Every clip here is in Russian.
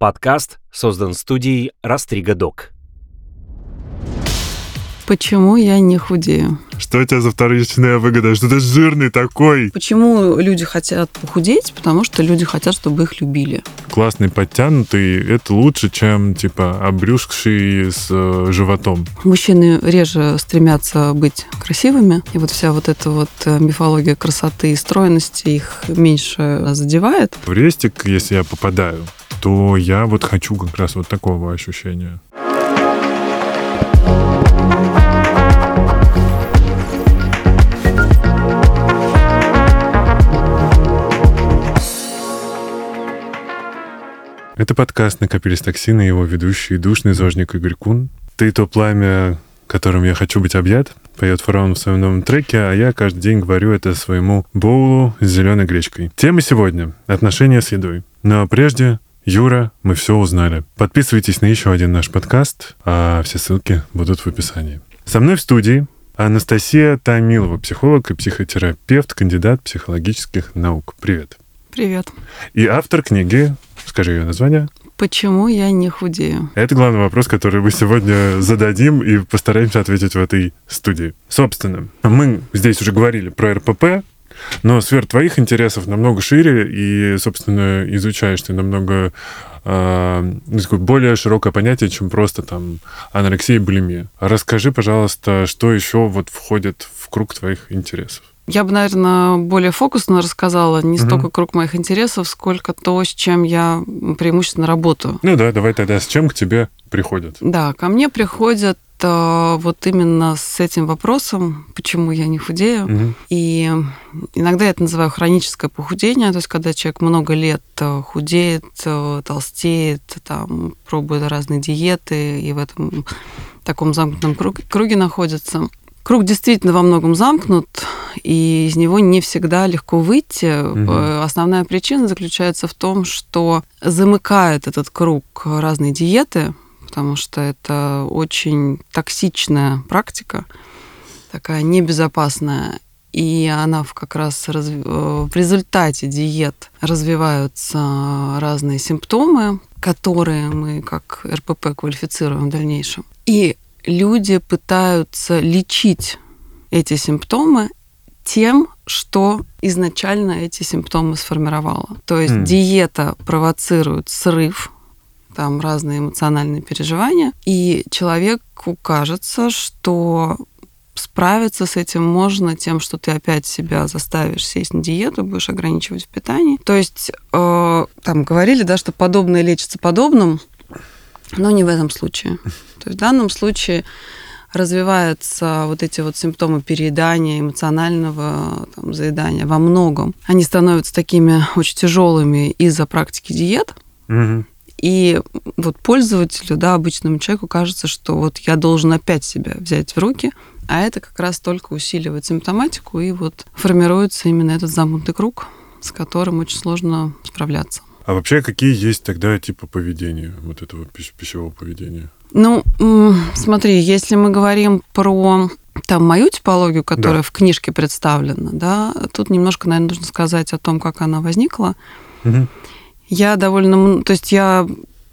Подкаст создан студией Растрига Док. Почему я не худею? Что у тебя за вторичная выгода? Что ты жирный такой? Почему люди хотят похудеть? Потому что люди хотят, чтобы их любили. Классный, подтянутый, это лучше, чем, типа, обрюзгший с э, животом. Мужчины реже стремятся быть красивыми, и вот вся вот эта вот э, мифология красоты и стройности их меньше задевает. В рестик, если я попадаю, то я вот хочу как раз вот такого ощущения. Это подкаст «Накопились токсины», его ведущий душный зожник Игорь Кун. «Ты то пламя, которым я хочу быть объят», поет фараон в своем новом треке, а я каждый день говорю это своему боулу с зеленой гречкой. Тема сегодня — отношения с едой. Но прежде Юра, мы все узнали. Подписывайтесь на еще один наш подкаст, а все ссылки будут в описании. Со мной в студии Анастасия Тамилова, психолог и психотерапевт, кандидат психологических наук. Привет. Привет. И автор книги Скажи ее название. Почему я не худею? Это главный вопрос, который мы сегодня зададим и постараемся ответить в этой студии. Собственно, мы здесь уже говорили про РПП, но сфера твоих интересов намного шире, и, собственно, изучаешь ты намного э, более широкое понятие, чем просто там анорексия и булимия. Расскажи, пожалуйста, что еще вот входит в круг твоих интересов? Я бы, наверное, более фокусно рассказала не угу. столько круг моих интересов, сколько то, с чем я преимущественно работаю. Ну да, давай тогда с чем к тебе приходят? Да, ко мне приходят э, вот именно с этим вопросом, почему я не худею. Угу. И иногда я это называю хроническое похудение, то есть когда человек много лет э, худеет, э, толстеет, там, пробует разные диеты и в этом таком замкнутом круге, круге находится. Круг действительно во многом замкнут, и из него не всегда легко выйти. Угу. Основная причина заключается в том, что замыкает этот круг разные диеты, потому что это очень токсичная практика, такая небезопасная. И она как раз. Э, в результате диет развиваются разные симптомы, которые мы как РПП квалифицируем в дальнейшем. И люди пытаются лечить эти симптомы тем, что изначально эти симптомы сформировало. То есть mm. диета провоцирует срыв, там разные эмоциональные переживания, и человеку кажется, что справиться с этим можно тем, что ты опять себя заставишь сесть на диету, будешь ограничивать в питании. То есть э, там говорили, да, что подобное лечится подобным, но не в этом случае. То есть в данном случае развиваются вот эти вот симптомы переедания, эмоционального там, заедания во многом. Они становятся такими очень тяжелыми из-за практики диет. Угу. И вот пользователю, да, обычному человеку кажется, что вот я должен опять себя взять в руки, а это как раз только усиливает симптоматику, и вот формируется именно этот замкнутый круг, с которым очень сложно справляться. А вообще какие есть тогда типы поведения, вот этого пищевого поведения? Ну, смотри, если мы говорим про там мою типологию, которая да. в книжке представлена, да, тут немножко, наверное, нужно сказать о том, как она возникла. Угу. Я довольно, то есть я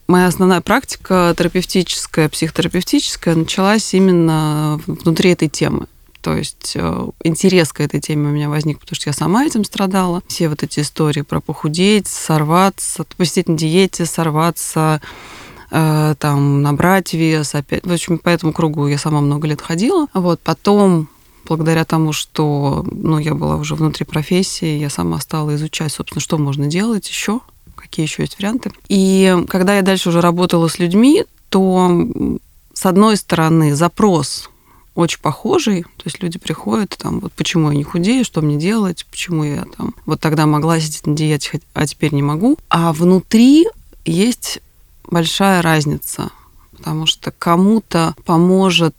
моя основная практика терапевтическая, психотерапевтическая началась именно внутри этой темы. То есть э, интерес к этой теме у меня возник, потому что я сама этим страдала. Все вот эти истории про похудеть, сорваться, посидеть на диете, сорваться, э, там, набрать вес опять. В общем, по этому кругу я сама много лет ходила. Вот, потом благодаря тому, что ну, я была уже внутри профессии, я сама стала изучать, собственно, что можно делать еще, какие еще есть варианты. И когда я дальше уже работала с людьми, то, с одной стороны, запрос очень похожий. То есть люди приходят, там, вот почему я не худею, что мне делать, почему я там вот тогда могла сидеть на диете, а теперь не могу. А внутри есть большая разница, потому что кому-то поможет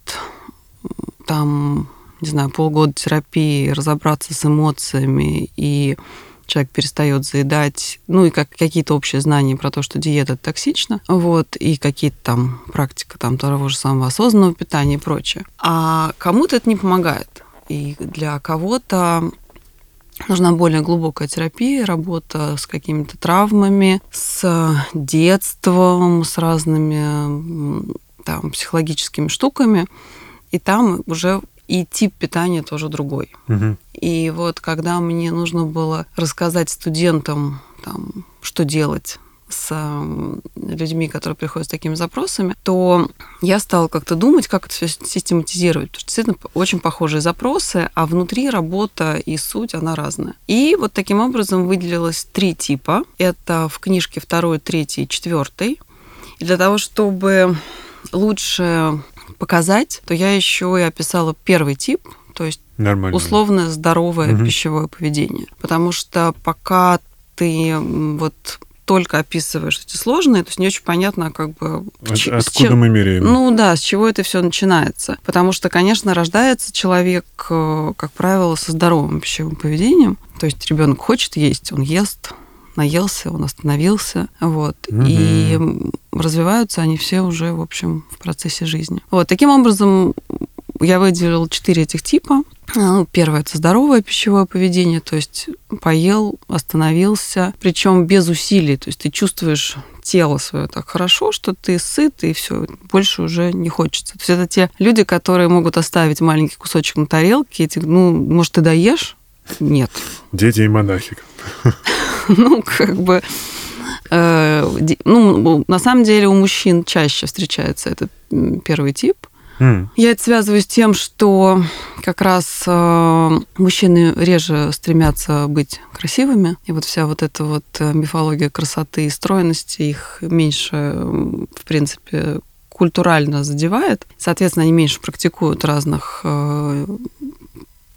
там, не знаю, полгода терапии разобраться с эмоциями и человек перестает заедать, ну и как, какие-то общие знания про то, что диета токсична, вот, и какие-то там практика там того же самого осознанного питания и прочее. А кому-то это не помогает. И для кого-то нужна более глубокая терапия, работа с какими-то травмами, с детством, с разными там, психологическими штуками. И там уже и тип питания тоже другой. Угу. И вот когда мне нужно было рассказать студентам, там, что делать с людьми, которые приходят с такими запросами, то я стала как-то думать, как это все систематизировать. Потому что действительно очень похожие запросы, а внутри работа и суть, она разная. И вот таким образом выделилось три типа. Это в книжке второй, третий, четвертый. И для того, чтобы лучше показать, то я еще и описала первый тип, то есть Нормально. условно здоровое угу. пищевое поведение. Потому что пока ты вот только описываешь эти сложные, то есть не очень понятно, как бы... От, ч- откуда чем, мы меряем? Ну да, с чего это все начинается. Потому что, конечно, рождается человек, э, как правило, со здоровым пищевым поведением. То есть ребенок хочет есть, он ест, наелся, он остановился, вот. Угу. И развиваются они все уже, в общем, в процессе жизни. Вот, таким образом, я выделила четыре этих типа. Ну, первое это здоровое пищевое поведение, то есть поел, остановился, причем без усилий, то есть ты чувствуешь тело свое так хорошо, что ты сыт, и все, больше уже не хочется. То есть это те люди, которые могут оставить маленький кусочек на тарелке, и ты, ну, может, ты доешь? Нет. Дети и монахи. Ну, как бы... Э, ну, на самом деле у мужчин чаще встречается этот первый тип – Mm. Я это связываю с тем, что как раз э, мужчины реже стремятся быть красивыми, и вот вся вот эта вот э, мифология красоты и стройности их меньше, в принципе, культурально задевает. Соответственно, они меньше практикуют разных э,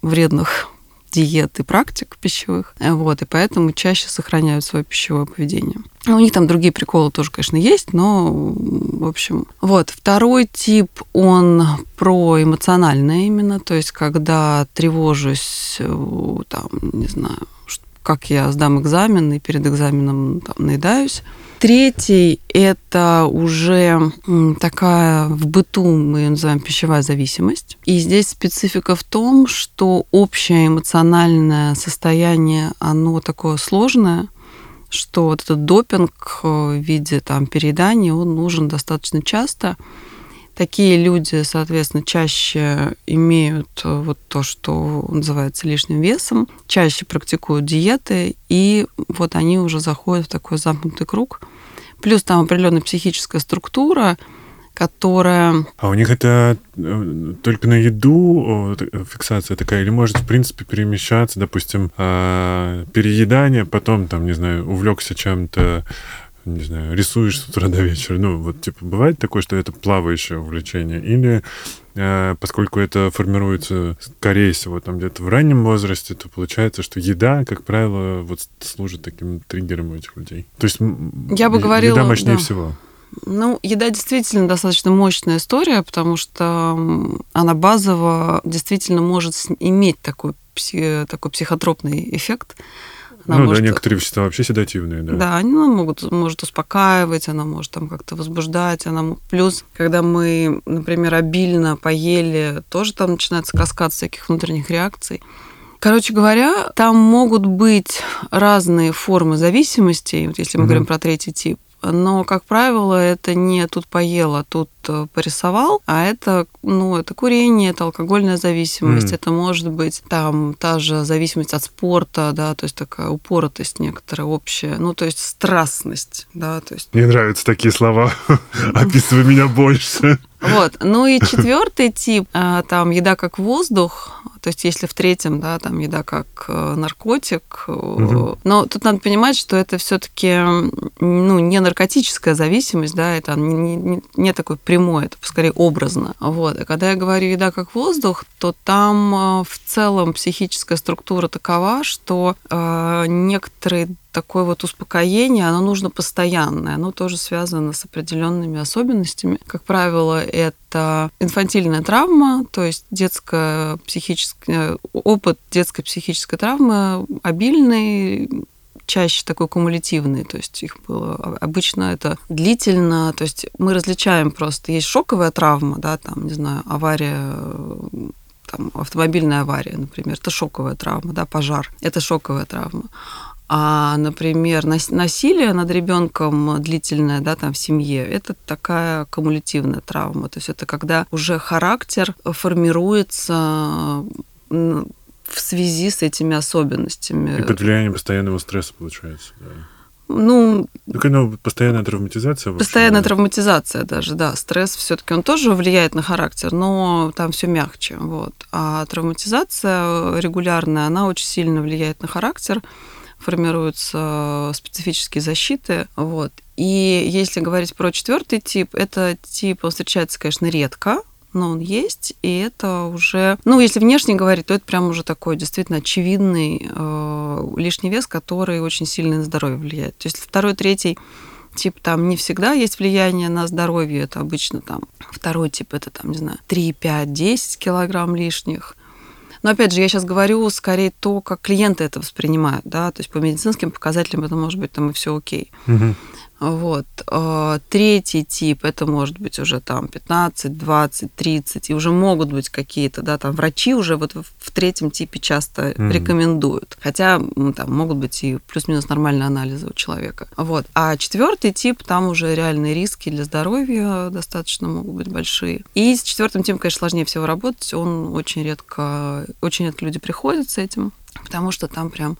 вредных диет и практик пищевых, вот, и поэтому чаще сохраняют свое пищевое поведение. У них там другие приколы тоже, конечно, есть, но, в общем. Вот, второй тип, он про эмоциональное именно, то есть когда тревожусь, э, там, не знаю, как я сдам экзамен и перед экзаменом там, наедаюсь. Третий – это уже такая в быту, мы ее называем пищевая зависимость. И здесь специфика в том, что общее эмоциональное состояние, оно такое сложное, что вот этот допинг в виде там, переедания, он нужен достаточно часто – Такие люди, соответственно, чаще имеют э, вот то, что называется лишним весом, чаще практикуют диеты, и вот они уже заходят в такой замкнутый круг. Плюс там определенная психическая структура, которая... А у них это э, только на еду фиксация такая, или может, в принципе, перемещаться, допустим, а, переедание, потом, там, не знаю, увлекся чем-то, не знаю, рисуешь с утра до вечера. Ну, вот, типа, бывает такое, что это плавающее увлечение? Или э, поскольку это формируется, скорее всего, там где-то в раннем возрасте, то получается, что еда, как правило, вот служит таким триггером у этих людей. То есть Я бы говорила, еда мощнее да. всего. Ну, еда действительно достаточно мощная история, потому что она базово действительно может иметь такой, такой психотропный эффект. Она ну может... да, некоторые вещества вообще седативные, да. Да, они ну, могут, может успокаивать, она может там как-то возбуждать. Она... Плюс, когда мы, например, обильно поели, тоже там начинается каскад всяких внутренних реакций. Короче говоря, там могут быть разные формы зависимости, вот если мы угу. говорим про третий тип но, как правило, это не тут поел, а тут э, порисовал, а это, ну, это курение, это алкогольная зависимость, mm. это может быть там та же зависимость от спорта, да, то есть такая упоротость некоторая общая, ну, то есть страстность, да, то есть... Мне нравятся такие слова, описывай меня больше. Вот. Ну и четвертый тип, а, там еда как воздух, то есть если в третьем, да, там еда как э, наркотик, угу. но тут надо понимать, что это все-таки ну, не наркотическая зависимость, да, это не, не, не такой прямой, это скорее образно. Вот. А когда я говорю еда как воздух, то там э, в целом психическая структура такова, что э, некоторые такое вот успокоение, оно нужно постоянное, оно тоже связано с определенными особенностями. Как правило, это инфантильная травма, то есть детская психическая, опыт детской психической травмы обильный, чаще такой кумулятивный, то есть их было обычно это длительно, то есть мы различаем просто, есть шоковая травма, да, там, не знаю, авария там, автомобильная авария, например, это шоковая травма, да, пожар, это шоковая травма. А, например, насилие над ребенком длительное, да, там в семье, это такая кумулятивная травма. То есть это когда уже характер формируется в связи с этими особенностями. И под влиянием постоянного стресса получается, да. Ну, ну, ну постоянная травматизация. Постоянная травматизация даже, да. Стресс все-таки он тоже влияет на характер, но там все мягче, вот. А травматизация регулярная, она очень сильно влияет на характер формируются специфические защиты. Вот. И если говорить про четвертый тип, это тип, он встречается, конечно, редко, но он есть, и это уже, ну, если внешне говорить, то это прям уже такой действительно очевидный э, лишний вес, который очень сильно на здоровье влияет. То есть второй, третий тип там не всегда есть влияние на здоровье, это обычно там второй тип это там, не знаю, 3, 5, 10 килограмм лишних. Но опять же, я сейчас говорю скорее то, как клиенты это воспринимают, да, то есть по медицинским показателям это может быть там и все окей. Угу. Вот. А, третий тип, это может быть уже там 15, 20, 30, и уже могут быть какие-то, да, там врачи уже вот в третьем типе часто mm рекомендуют. Хотя там могут быть и плюс-минус нормальные анализы у человека. Вот. А четвертый тип, там уже реальные риски для здоровья достаточно могут быть большие. И с четвертым типом, конечно, сложнее всего работать. Он очень редко, очень редко люди приходят с этим, потому что там прям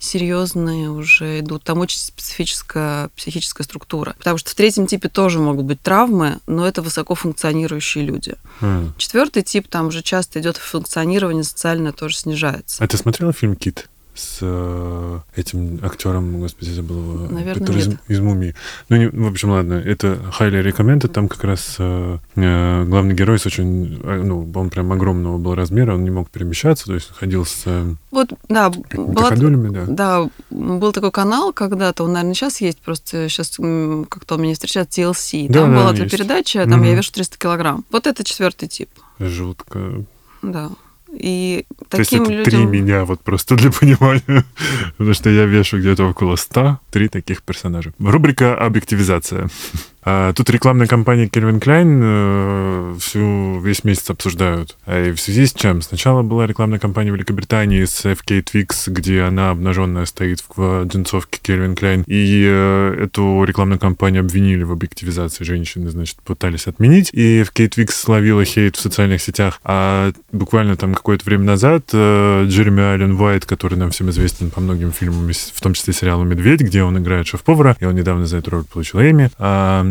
серьезные уже идут. Там очень специфическая психическая структура. Потому что в третьем типе тоже могут быть травмы, но это высокофункционирующие люди. Mm. Четвертый тип там уже часто идет функционирование социальное тоже снижается. А ты смотрела фильм Кит? С э, этим актером, господи, забыл его, Наверное, который нет. Из, из мумии. Ну, не, в общем, ладно, это highly recommended. Там как раз э, э, главный герой с очень, э, ну, он прям огромного был размера, он не мог перемещаться, то есть ходил с э, вот, да, была, да. Да, был такой канал когда-то, он, наверное, сейчас есть, просто сейчас как-то он меня встречает, TLC. Да, там да, была эта передача, там mm-hmm. я вешу 300 килограмм. Вот это четвертый тип. Жутко. Да. И таким То есть это людям... три меня, вот просто для понимания. Потому что я вешу где-то около ста, три таких персонажа. Рубрика «Объективизация». А тут рекламная кампания Calvin Klein э, всю, весь месяц обсуждают. А и в связи с чем? Сначала была рекламная кампания Великобритании с FK Twix, где она обнаженная стоит в джинсовке Calvin Klein. И э, эту рекламную кампанию обвинили в объективизации женщины, значит, пытались отменить. И FK Twix словила хейт в социальных сетях. А буквально там какое-то время назад э, Джереми Аллен Уайт, который нам всем известен по многим фильмам, в том числе сериалу «Медведь», где он играет шеф-повара, и он недавно за эту роль получил Эми, а,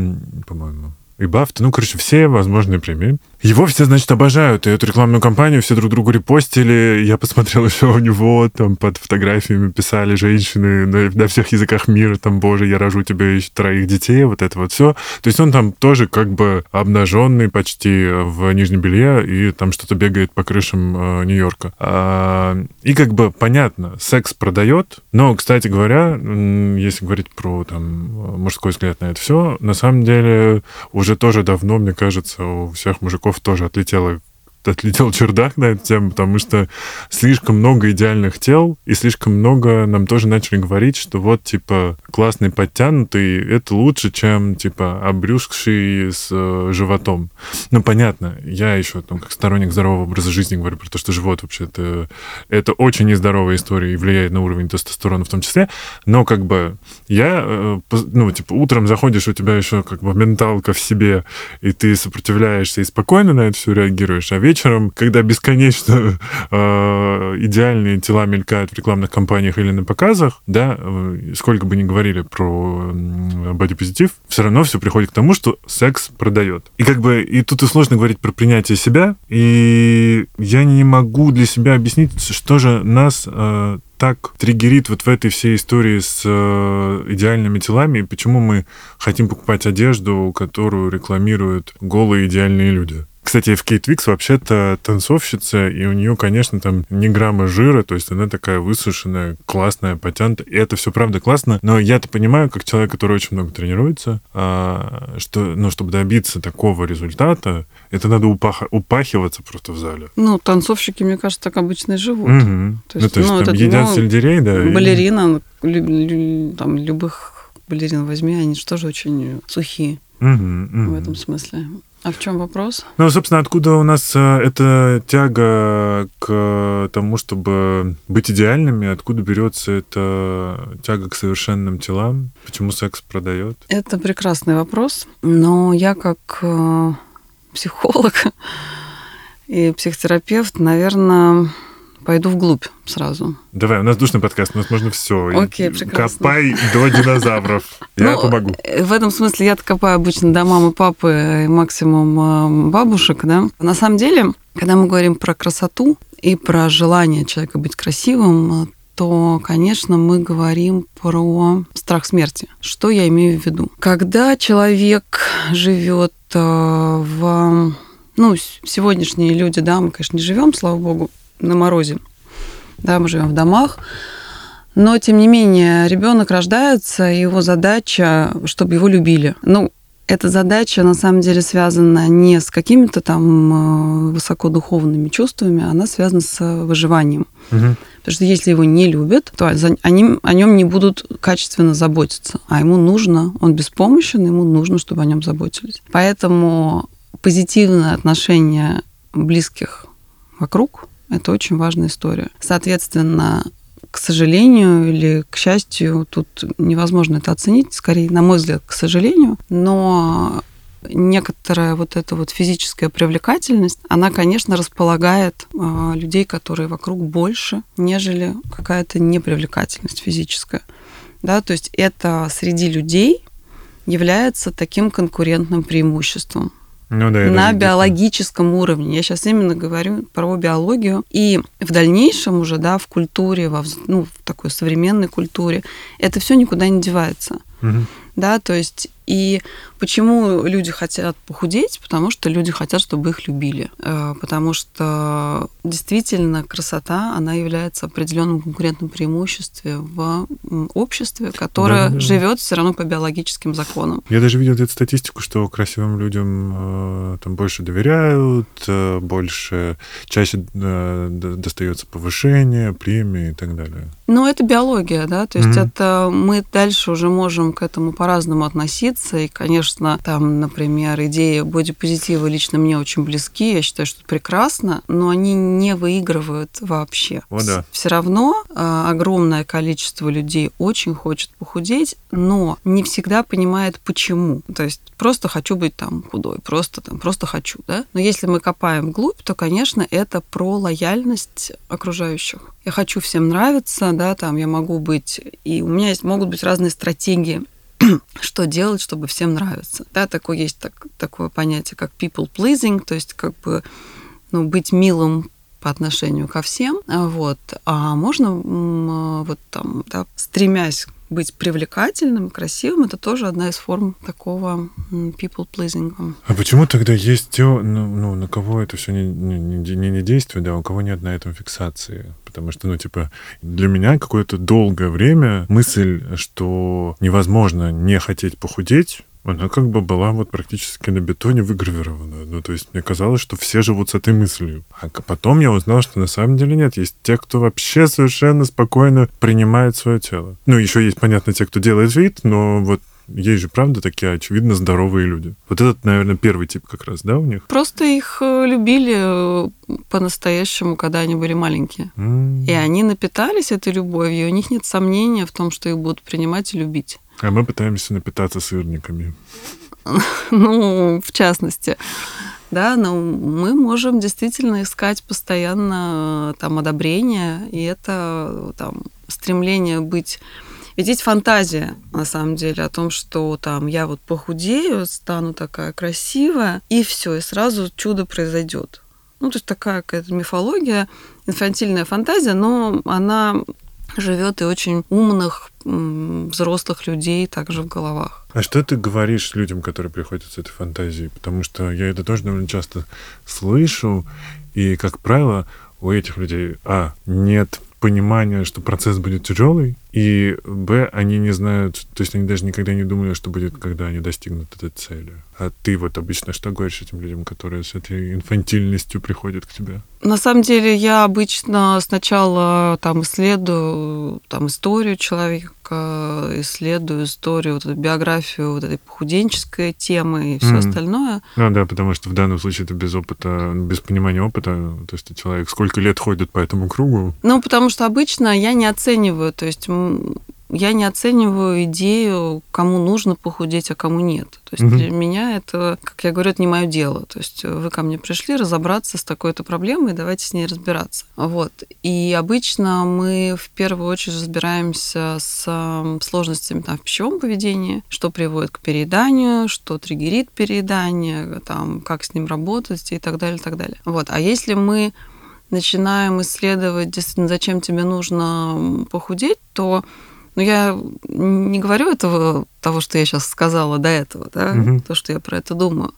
по-моему, и Бафта, ну, короче, все возможные премии. Его все, значит, обожают, и эту рекламную кампанию все друг другу репостили. Я посмотрел еще у него, там, под фотографиями писали женщины на, на всех языках мира, там, боже, я рожу тебе еще троих детей, вот это вот все. То есть он там тоже как бы обнаженный почти в нижнем белье, и там что-то бегает по крышам э, Нью-Йорка. А, и как бы понятно, секс продает, но, кстати говоря, если говорить про там мужской взгляд на это все, на самом деле уже тоже давно, мне кажется, у всех мужиков Михалков тоже отлетела отлетел чердак на эту тему, потому что слишком много идеальных тел, и слишком много нам тоже начали говорить, что вот, типа, классный подтянутый, это лучше, чем, типа, обрюзгший с э, животом. Ну, понятно, я еще, там, как сторонник здорового образа жизни говорю про то, что живот вообще это, это очень нездоровая история и влияет на уровень тестостерона в том числе, но, как бы, я, э, ну, типа, утром заходишь, у тебя еще, как бы, менталка в себе, и ты сопротивляешься и спокойно на это все реагируешь, а вечером вечером, когда бесконечно э, идеальные тела мелькают в рекламных кампаниях или на показах, да, э, сколько бы ни говорили про бодипозитив, все равно все приходит к тому, что секс продает. И как бы и тут и сложно говорить про принятие себя, и я не могу для себя объяснить, что же нас э, так триггерит вот в этой всей истории с э, идеальными телами, и почему мы хотим покупать одежду, которую рекламируют голые идеальные люди. Кстати, в Кейт Викс вообще-то танцовщица, и у нее, конечно, там не грамма жира, то есть она такая высушенная, классная, потянутая, и это все правда классно, но я-то понимаю, как человек, который очень много тренируется, а, что, ну, чтобы добиться такого результата, это надо упах- упахиваться просто в зале. Ну, танцовщики, мне кажется, так обычно и живут. Угу. То есть, ну, то есть ну, там едят ну, сельдерей, да? Балерина, и... лю- лю- там, любых балерин возьми, они же тоже очень сухие угу, угу. в этом смысле. А в чем вопрос? Ну, собственно, откуда у нас э, эта тяга к тому, чтобы быть идеальными, откуда берется эта тяга к совершенным телам? Почему секс продает? Это прекрасный вопрос, но я как э, психолог и психотерапевт, наверное, пойду вглубь сразу. Давай, у нас душный подкаст, у нас можно все. Окей, прекрасно. Копай до динозавров. Я ну, помогу. В этом смысле я копаю обычно до мамы, папы и максимум э, бабушек, да. На самом деле, когда мы говорим про красоту и про желание человека быть красивым, то, конечно, мы говорим про страх смерти. Что я имею в виду? Когда человек живет э, в ну, сегодняшние люди, да, мы, конечно, не живем, слава богу, на морозе. Да, мы живем в домах. Но, тем не менее, ребенок рождается, его задача, чтобы его любили. Ну, эта задача на самом деле связана не с какими-то там э, высокодуховными чувствами, она связана с выживанием. Угу. Потому что если его не любят, то они о нем не будут качественно заботиться. А ему нужно, он беспомощен, ему нужно, чтобы о нем заботились. Поэтому позитивное отношение близких вокруг это очень важная история. Соответственно, к сожалению или к счастью, тут невозможно это оценить, скорее, на мой взгляд, к сожалению, но некоторая вот эта вот физическая привлекательность, она, конечно, располагает э, людей, которые вокруг больше, нежели какая-то непривлекательность физическая. Да, то есть это среди людей является таким конкурентным преимуществом ну, да, на биологическом уровне. Я сейчас именно говорю про биологию. И в дальнейшем уже, да, в культуре, во, ну, в такой современной культуре, это все никуда не девается. Угу. Да, то есть и почему люди хотят похудеть? Потому что люди хотят, чтобы их любили. Э, потому что действительно красота, она является определенным конкурентным преимуществом в обществе, которое да, да, живет все равно по биологическим законам. Я даже видел эту статистику, что красивым людям э, там больше доверяют, э, больше, чаще достается повышение, премии и так далее. Ну, это биология, да, то есть mm-hmm. это мы дальше уже можем к этому по-разному относиться учиться. И, конечно, там, например, идеи бодипозитива лично мне очень близки. Я считаю, что прекрасно, но они не выигрывают вообще. О, да. Все равно э, огромное количество людей очень хочет похудеть, но не всегда понимает, почему. То есть просто хочу быть там худой, просто там, просто хочу, да. Но если мы копаем вглубь, то, конечно, это про лояльность окружающих. Я хочу всем нравиться, да, там я могу быть, и у меня есть, могут быть разные стратегии что делать, чтобы всем нравиться. Да, такое есть так, такое понятие, как people pleasing, то есть как бы ну, быть милым по отношению ко всем, вот. А можно вот там, да, стремясь быть привлекательным, красивым, это тоже одна из форм такого people pleasing. А почему тогда есть те, ну, ну на кого это все не, не, не, не действует, да, у кого нет на этом фиксации? Потому что, ну, типа, для меня какое-то долгое время мысль, что невозможно не хотеть похудеть, она как бы была вот практически на бетоне выгравирована. Ну, то есть мне казалось, что все живут с этой мыслью. А потом я узнал, что на самом деле нет. Есть те, кто вообще совершенно спокойно принимает свое тело. Ну, еще есть, понятно, те, кто делает вид, но вот есть же, правда, такие, очевидно, здоровые люди. Вот этот, наверное, первый тип как раз, да, у них? Просто их э, любили э, по-настоящему, когда они были маленькие. Mm. И они напитались этой любовью, и у них нет сомнения в том, что их будут принимать и любить. А мы пытаемся напитаться сырниками. Ну, в частности. Да, но мы можем действительно искать постоянно там одобрение, и это там стремление быть ведь есть фантазия, на самом деле, о том, что там я вот похудею, стану такая красивая, и все, и сразу чудо произойдет. Ну, то есть такая какая-то мифология, инфантильная фантазия, но она живет и очень умных взрослых людей также в головах. А что ты говоришь людям, которые приходят с этой фантазией? Потому что я это тоже довольно часто слышу, и, как правило, у этих людей, а, нет понимания, что процесс будет тяжелый, и, б, они не знают, то есть они даже никогда не думали, что будет, когда они достигнут этой цели. А ты вот обычно что говоришь этим людям, которые с этой инфантильностью приходят к тебе? На самом деле я обычно сначала там исследую там историю человека, исследую историю, вот эту биографию вот этой похуденческой темы и все mm. остальное. Ну да, потому что в данном случае это без опыта, без понимания опыта, то есть человек сколько лет ходит по этому кругу. Ну, потому что обычно я не оцениваю, то есть я не оцениваю идею, кому нужно похудеть, а кому нет. То есть угу. для меня это, как я говорю, это не мое дело. То есть вы ко мне пришли разобраться с такой-то проблемой, давайте с ней разбираться. Вот. И обычно мы в первую очередь разбираемся с сложностями там, в пищевом поведении, что приводит к перееданию, что триггерит переедание, там, как с ним работать и так далее, и так далее. Вот. А если мы начинаем исследовать, действительно, зачем тебе нужно похудеть, то но ну, я не говорю этого, того, что я сейчас сказала до этого, да, угу. то, что я про это думаю.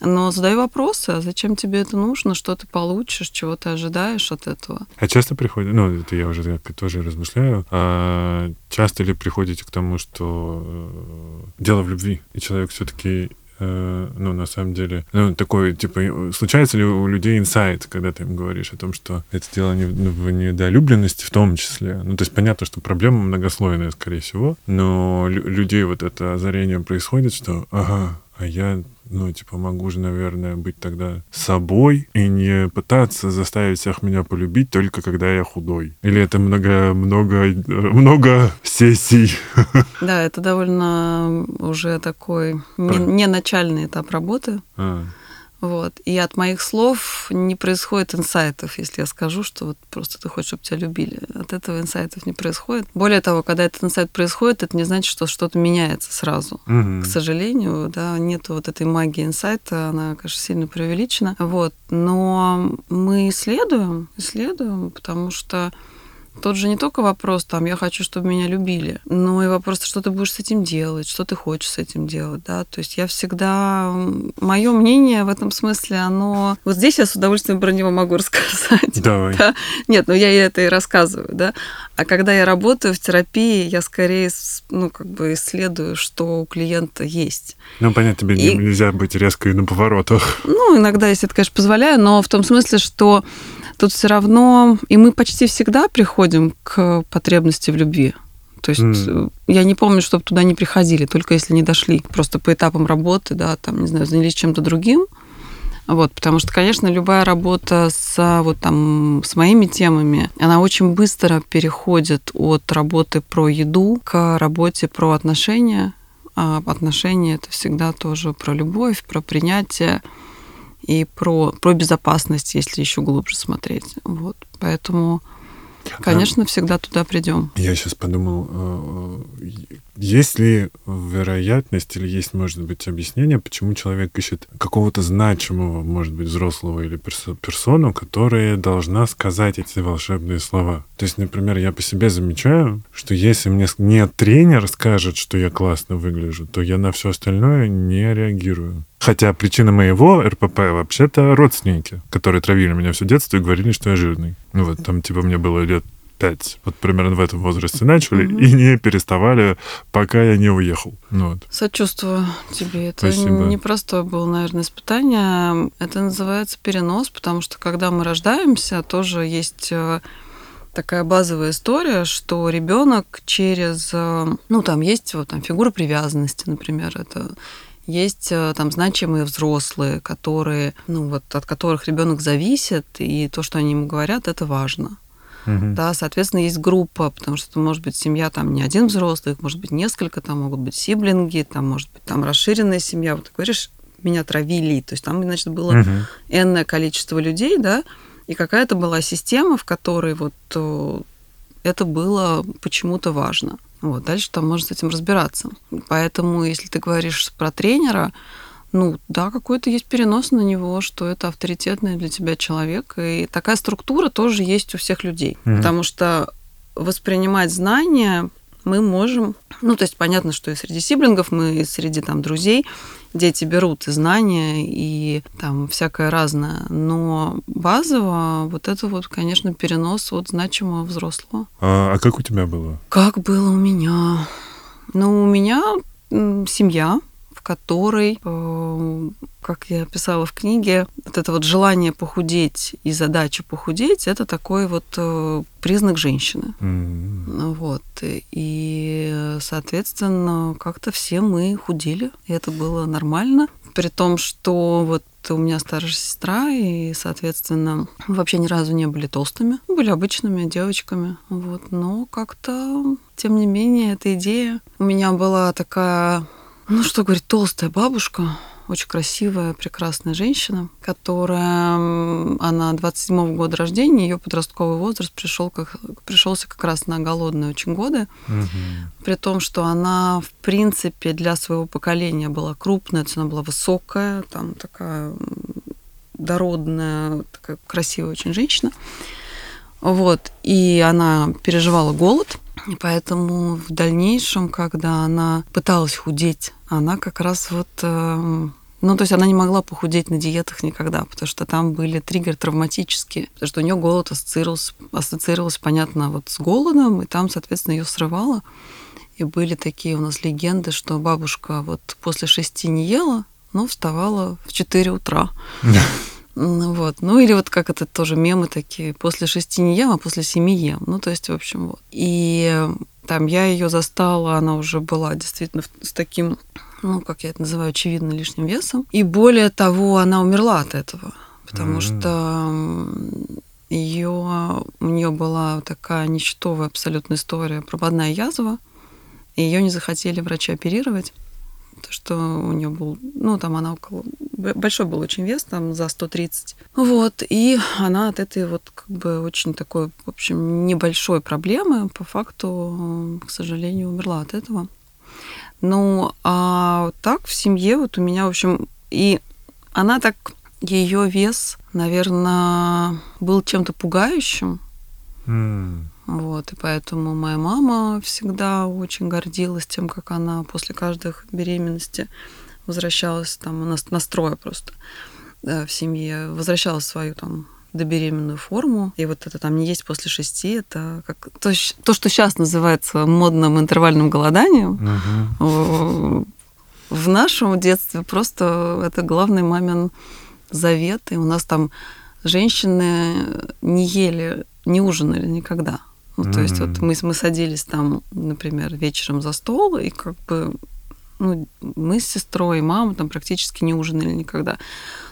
Но задаю вопросы, а зачем тебе это нужно, что ты получишь, чего ты ожидаешь от этого. А часто приходит, ну, это я уже тоже размышляю, а часто ли приходите к тому, что э, дело в любви, и человек все-таки Э, ну, на самом деле, ну, такой, типа, случается ли у людей инсайт, когда ты им говоришь о том, что это дело не, ну, в недолюбленности в том числе. Ну, то есть понятно, что проблема многослойная, скорее всего, но людей вот это озарение происходит, что, ага, а я ну, типа, могу же, наверное, быть тогда собой и не пытаться заставить всех меня полюбить только когда я худой. Или это много, много, много сессий? Да, это довольно уже такой не, не начальный этап работы. А. Вот. И от моих слов не происходит инсайтов, если я скажу, что вот просто ты хочешь, чтобы тебя любили. От этого инсайтов не происходит. Более того, когда этот инсайт происходит, это не значит, что что-то меняется сразу. Угу. К сожалению, да, нету вот этой магии инсайта, она, конечно, сильно преувеличена. Вот. Но мы исследуем, исследуем, потому что Тут же не только вопрос, там, я хочу, чтобы меня любили, но и вопрос, что ты будешь с этим делать, что ты хочешь с этим делать, да. То есть я всегда... Мое мнение в этом смысле, оно... Вот здесь я с удовольствием про него могу рассказать. Давай. Да? Нет, ну я и это и рассказываю, да. А когда я работаю в терапии, я скорее, ну, как бы исследую, что у клиента есть. Ну, понятно, тебе и... нельзя быть резко и на поворотах. Ну, иногда, если это, конечно, позволяю, но в том смысле, что тут все равно, и мы почти всегда приходим к потребности в любви. То есть mm. я не помню, чтобы туда не приходили, только если не дошли. Просто по этапам работы, да, там, не знаю, занялись чем-то другим. Вот, потому что, конечно, любая работа с, вот, там, с моими темами, она очень быстро переходит от работы про еду к работе про отношения. А отношения — это всегда тоже про любовь, про принятие, и про, про безопасность, если еще глубже смотреть. Вот. Поэтому, конечно, а, всегда туда придем. Я сейчас подумал, э, э, есть ли вероятность или есть, может быть, объяснение, почему человек ищет какого-то значимого, может быть, взрослого или персону, которая должна сказать эти волшебные слова? То есть, например, я по себе замечаю, что если мне не тренер скажет, что я классно выгляжу, то я на все остальное не реагирую. Хотя причина моего РПП вообще-то родственники, которые травили меня все детство и говорили, что я жирный. Ну вот, там, типа, мне было лет пять, вот примерно в этом возрасте начали, угу. и не переставали, пока я не уехал. Ну вот. Сочувствую тебе. Это Спасибо. непростое было, наверное, испытание. Это называется перенос, потому что когда мы рождаемся, тоже есть э, такая базовая история, что ребенок через, э, ну там есть вот там фигура привязанности, например, это есть э, там значимые взрослые, которые, ну вот от которых ребенок зависит, и то, что они ему говорят, это важно. Угу. Да, соответственно, есть группа, потому что может быть семья, там не один взрослый, их может быть несколько, там могут быть сиблинги, там может быть там расширенная семья. Вот ты говоришь, меня травили, то есть там, значит, было угу. энное количество людей, да, и какая-то была система, в которой вот э, это было почему-то важно. Вот, дальше там можно с этим разбираться. Поэтому, если ты говоришь про тренера, ну да, какой-то есть перенос на него, что это авторитетный для тебя человек. И такая структура тоже есть у всех людей. Mm-hmm. Потому что воспринимать знания мы можем, ну, то есть понятно, что и среди сиблингов, мы и среди там друзей, дети берут и знания, и там всякое разное, но базово вот это вот, конечно, перенос от значимого взрослого. А, а как у тебя было? Как было у меня? Ну, у меня семья, которой, э, как я писала в книге, вот это вот желание похудеть и задача похудеть, это такой вот э, признак женщины. Mm-hmm. Вот. И, соответственно, как-то все мы худели, и это было нормально. При том, что вот у меня старшая сестра, и, соответственно, вообще ни разу не были толстыми. Были обычными девочками. Вот. Но как-то, тем не менее, эта идея у меня была такая, ну что говорить, толстая бабушка, очень красивая, прекрасная женщина, которая, она 27-го года рождения, ее подростковый возраст пришел как, пришелся как раз на голодные очень годы, угу. при том, что она, в принципе, для своего поколения была крупная, она была высокая, там такая дородная, такая красивая очень женщина. Вот, и она переживала голод, и поэтому в дальнейшем, когда она пыталась худеть, она как раз вот... Э, ну, то есть она не могла похудеть на диетах никогда, потому что там были триггеры травматические, потому что у нее голод ассоциировался, ассоциировался, понятно, вот с голодом, и там, соответственно, ее срывало. И были такие у нас легенды, что бабушка вот после шести не ела, но вставала в 4 утра. Вот. Ну или вот как это тоже мемы такие, после шести не ем, а после семи ем. Ну то есть, в общем, вот. И там я ее застала, она уже была действительно с таким, ну как я это называю, очевидно лишним весом. И более того, она умерла от этого, потому mm-hmm. что ее, у нее была такая нечетовая абсолютная история, прободная язва, и ее не захотели врачи оперировать то, что у нее был, ну, там она около, большой был очень вес, там за 130. Вот, и она от этой вот как бы очень такой, в общем, небольшой проблемы по факту, к сожалению, умерла от этого. Ну, а так в семье вот у меня, в общем, и она так, ее вес, наверное, был чем-то пугающим. Mm. Вот, и поэтому моя мама всегда очень гордилась тем, как она после каждых беременности возвращалась, там, у нас настроя просто да, в семье, возвращалась в свою там добеременную форму. И вот это там не есть после шести, это как то, то что сейчас называется модным интервальным голоданием. Угу. В нашем детстве просто это главный мамин завет. И у нас там женщины не ели, не ужинали никогда. Ну, то mm-hmm. есть вот мы, мы садились там, например, вечером за стол, и как бы ну, мы с сестрой и мама там практически не ужинали никогда.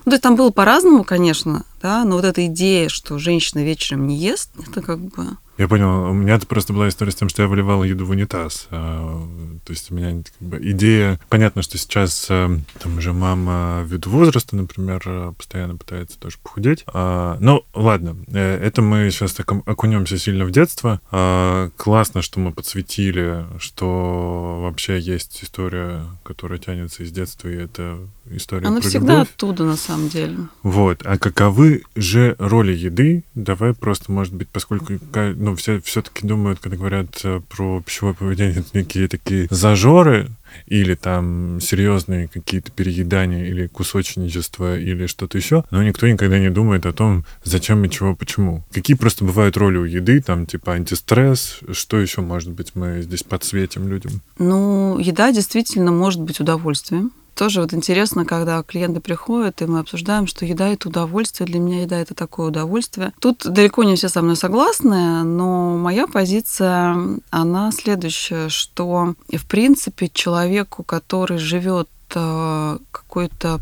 Ну, то есть там было по-разному, конечно, да, но вот эта идея, что женщина вечером не ест, это как бы я понял. У меня это просто была история с тем, что я выливал еду в унитаз. А, то есть у меня как бы идея... Понятно, что сейчас э, там уже мама ввиду возраста, например, э, постоянно пытается тоже похудеть. Ну, ладно. Э, это мы сейчас так окунемся сильно в детство. А, классно, что мы подсветили, что вообще есть история, которая тянется из детства, и это история Она про всегда любовь. оттуда, на самом деле. Вот. А каковы же роли еды? Давай просто, может быть, поскольку ну, все все-таки думают, когда говорят э, про пищевое поведение, это некие такие зажоры, или там серьезные какие-то переедания, или кусочничество, или что-то еще, но никто никогда не думает о том, зачем и чего, почему. Какие просто бывают роли у еды, там типа антистресс, что еще, может быть, мы здесь подсветим людям? Ну, еда действительно может быть удовольствием тоже вот интересно, когда клиенты приходят, и мы обсуждаем, что еда — это удовольствие. Для меня еда — это такое удовольствие. Тут далеко не все со мной согласны, но моя позиция, она следующая, что, в принципе, человеку, который живет э, какой-то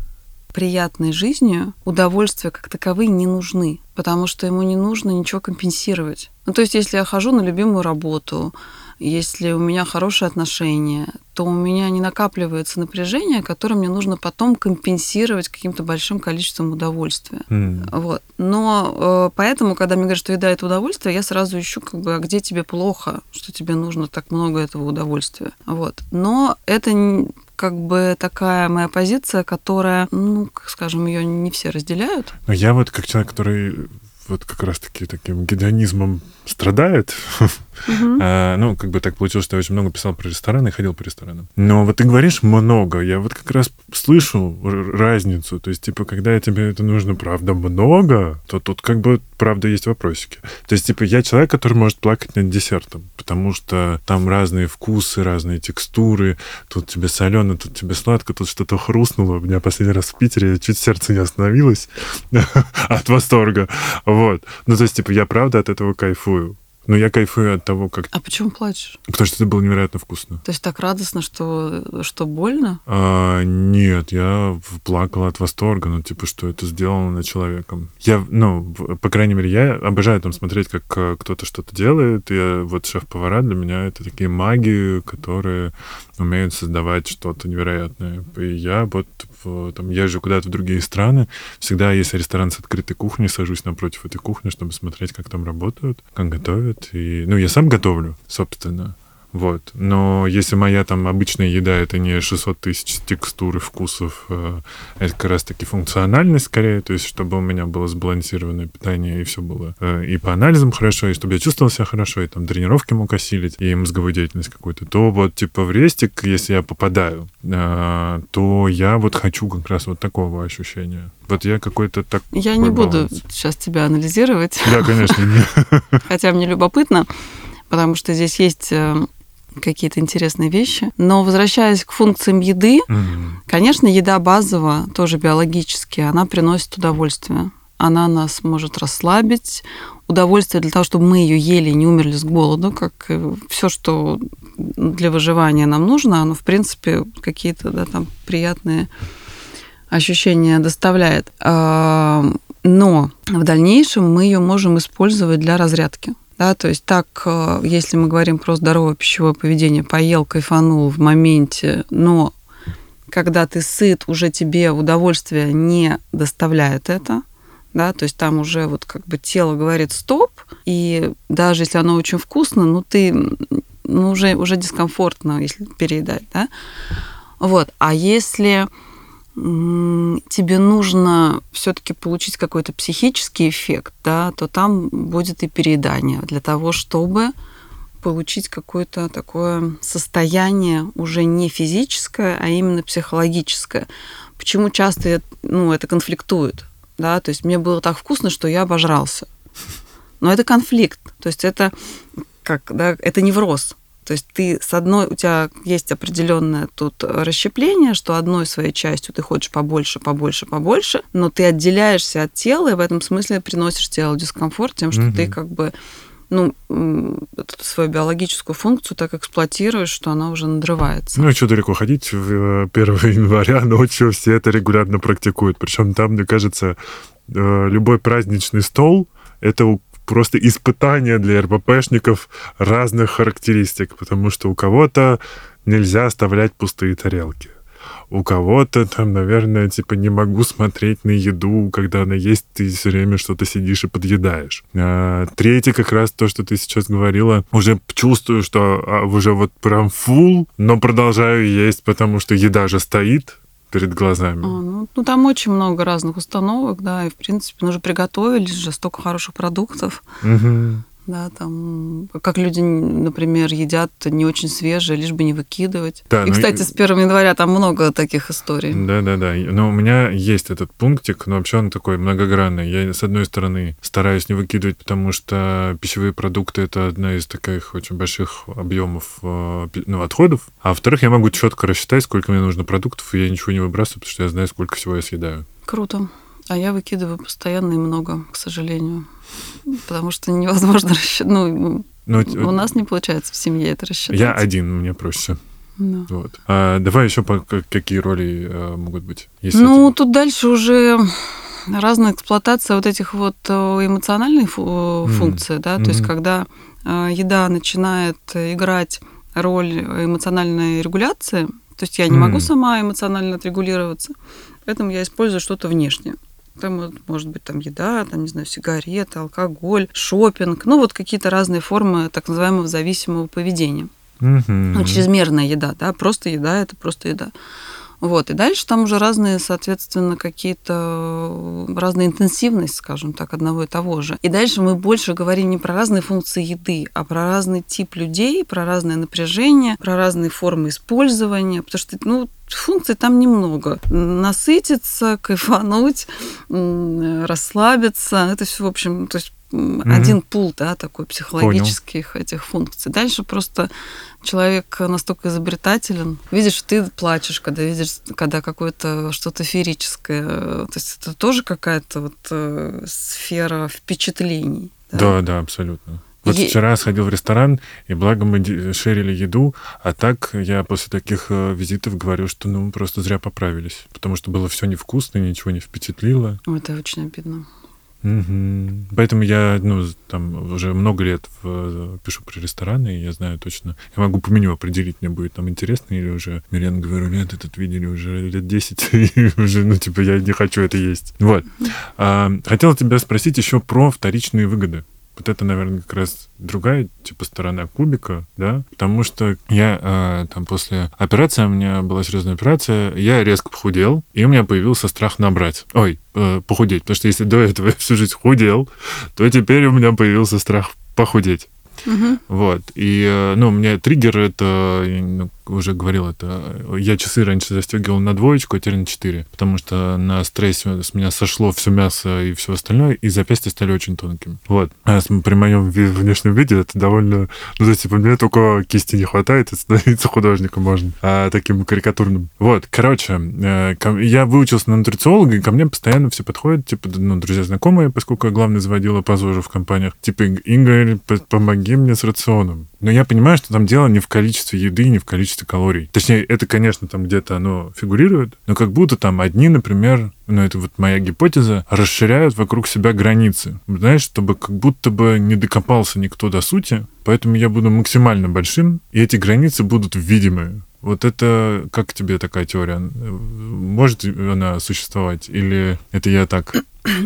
приятной жизнью, удовольствия как таковые не нужны, потому что ему не нужно ничего компенсировать. Ну, то есть, если я хожу на любимую работу, если у меня хорошие отношения, то у меня не накапливается напряжение, которое мне нужно потом компенсировать каким-то большим количеством удовольствия. Mm. Вот. Но э, поэтому, когда мне говорят, что еда это удовольствие, я сразу ищу, как бы, а где тебе плохо, что тебе нужно так много этого удовольствия. Вот. Но это как бы такая моя позиция, которая, ну, скажем, ее не все разделяют. Но я вот как человек, который вот как раз-таки таким гедонизмом страдает. Uh-huh. ну, как бы так получилось, что я очень много писал про рестораны и ходил по ресторанам. Но вот ты говоришь много, я вот как раз слышу разницу. То есть, типа, когда тебе это нужно, правда, много, то тут как бы правда есть вопросики. То есть, типа, я человек, который может плакать над десертом, потому что там разные вкусы, разные текстуры. Тут тебе солено, тут тебе сладко, тут что-то хрустнуло. У меня последний раз в Питере чуть сердце не остановилось от восторга. Вот. Ну, то есть, типа, я правда от этого кайфую. зачастую. Но я кайфую от того, как... А почему плачешь? Потому что это было невероятно вкусно. То есть так радостно, что, что больно? А, нет, я плакал от восторга, ну, типа, что это сделано над человеком. Я, ну, по крайней мере, я обожаю там смотреть, как э, кто-то что-то делает. Я, вот шеф-повара для меня это такие маги, которые умеют создавать что-то невероятное. И я вот там езжу куда-то в другие страны, всегда есть ресторан с открытой кухней, сажусь напротив этой кухни, чтобы смотреть, как там работают, как готовят. И, ну, я сам готовлю, собственно. Вот. Но если моя там обычная еда это не 600 тысяч текстур и вкусов, э, это как раз-таки функциональность скорее, то есть чтобы у меня было сбалансированное питание и все было э, и по анализам хорошо, и чтобы я чувствовал себя хорошо, и там тренировки мог осилить, и мозговую деятельность какую-то, то вот типа в рестик, если я попадаю, э, то я вот хочу как раз вот такого ощущения. Вот я какой-то так. Я не буду сейчас тебя анализировать. Да, конечно. Хотя мне любопытно, потому что здесь есть какие-то интересные вещи. Но возвращаясь к функциям еды, mm-hmm. конечно, еда базовая, тоже биологически, она приносит удовольствие. Она нас может расслабить, удовольствие для того, чтобы мы ее ели и не умерли с голоду, как все, что для выживания нам нужно, оно, в принципе, какие-то да, там приятные ощущения доставляет. Но в дальнейшем мы ее можем использовать для разрядки. Да, то есть так, э, если мы говорим про здоровое пищевое поведение, поел, кайфанул в моменте, но когда ты сыт, уже тебе удовольствие не доставляет это, да, то есть там уже вот как бы тело говорит стоп, и даже если оно очень вкусно, ну ты, ну уже, уже дискомфортно, если переедать, да, вот, а если тебе нужно все-таки получить какой-то психический эффект, да, то там будет и переедание для того, чтобы получить какое-то такое состояние уже не физическое, а именно психологическое. Почему часто ну, это конфликтует? Да? То есть мне было так вкусно, что я обожрался. Но это конфликт. То есть это как, да, это невроз. То есть ты с одной, у тебя есть определенное тут расщепление, что одной своей частью ты хочешь побольше, побольше, побольше, но ты отделяешься от тела, и в этом смысле приносишь телу дискомфорт тем, что угу. ты как бы ну, свою биологическую функцию так эксплуатируешь, что она уже надрывается. Ну, и что далеко ходить, в 1 э, января ночью все это регулярно практикуют. Причем там, мне кажется, э, любой праздничный стол — это просто испытание для РППшников разных характеристик, потому что у кого-то нельзя оставлять пустые тарелки. У кого-то там, наверное, типа не могу смотреть на еду, когда она есть, ты все время что-то сидишь и подъедаешь. А, третье как раз то, что ты сейчас говорила, уже чувствую, что а, уже вот прям фул, но продолжаю есть, потому что еда же стоит, перед глазами? А, ну, ну, там очень много разных установок, да, и, в принципе, мы уже приготовились же, столько хороших продуктов. Угу да, там, как люди, например, едят не очень свежее, лишь бы не выкидывать. Да, и, ну, кстати, с 1 января там много таких историй. Да, да, да. Но у меня есть этот пунктик, но вообще он такой многогранный. Я, с одной стороны, стараюсь не выкидывать, потому что пищевые продукты это одна из таких очень больших объемов э, ну, отходов. А во-вторых, я могу четко рассчитать, сколько мне нужно продуктов, и я ничего не выбрасываю, потому что я знаю, сколько всего я съедаю. Круто. А я выкидываю постоянно и много, к сожалению. Потому что невозможно рассчитать. Ну, ну, у нас не получается в семье это рассчитать. Я один, мне проще. Да. Вот. А давай еще по какие роли а, могут быть? ну, это... тут дальше уже разная эксплуатация вот этих вот э, эмоциональных фу- mm. функций, да, mm-hmm. то есть когда э, еда начинает играть роль эмоциональной регуляции, то есть я не mm. могу сама эмоционально отрегулироваться, поэтому я использую что-то внешнее. Там может быть там еда, там, не знаю, сигареты, алкоголь, шопинг, ну вот какие-то разные формы так называемого зависимого поведения. Угу. Ну, чрезмерная еда, да, просто еда это просто еда. Вот, и дальше там уже разные, соответственно, какие-то разная интенсивность, скажем так, одного и того же. И дальше мы больше говорим не про разные функции еды, а про разный тип людей, про разное напряжение, про разные формы использования, потому что, ну, функций там немного. Насытиться, кайфануть, расслабиться, это все, в общем, то есть mm-hmm. один пул, да, такой психологических Понял. этих функций. Дальше просто человек настолько изобретателен. Видишь, ты плачешь, когда видишь, когда какое-то что-то феерическое. То есть это тоже какая-то вот э, сфера впечатлений. Да, да, да абсолютно. Вот е... вчера сходил в ресторан, и благо мы шерили еду, а так я после таких э, визитов говорю, что ну просто зря поправились, потому что было все невкусно, ничего не впечатлило. Это очень обидно. Угу. Поэтому я, ну, там уже много лет в, пишу про рестораны, и я знаю точно. Я могу по меню определить, мне будет там интересно, или уже Мирен говорю, нет, этот видели уже лет 10, и уже, ну, типа, я не хочу это есть. Вот. А, хотел тебя спросить еще про вторичные выгоды. Вот это, наверное, как раз другая, типа, сторона кубика, да, потому что я э, там после операции, у меня была серьезная операция, я резко похудел, и у меня появился страх набрать. Ой, э, похудеть, потому что если до этого я всю жизнь худел, то теперь у меня появился страх похудеть. Угу. Вот. И, э, ну, у меня триггер это, ну, уже говорил это, я часы раньше застегивал на двоечку, а теперь на четыре, потому что на стрессе с меня сошло все мясо и все остальное, и запястья стали очень тонкими. Вот. А при моем внешнем виде это довольно... Ну, то есть, типа, мне только кисти не хватает, и становиться художником можно, а таким карикатурным. Вот, короче, э, я выучился на нутрициолога, и ко мне постоянно все подходят, типа, ну, друзья знакомые, поскольку я главный заводила по ЗОЖу в компаниях, типа, Игорь, помоги мне с рационом. Но я понимаю, что там дело не в количестве еды, не в количестве калорий. Точнее, это, конечно, там где-то оно фигурирует, но как будто там одни, например, ну это вот моя гипотеза, расширяют вокруг себя границы. Знаешь, чтобы как будто бы не докопался никто до сути, поэтому я буду максимально большим, и эти границы будут видимые. Вот это, как тебе такая теория? Может она существовать? Или это я так?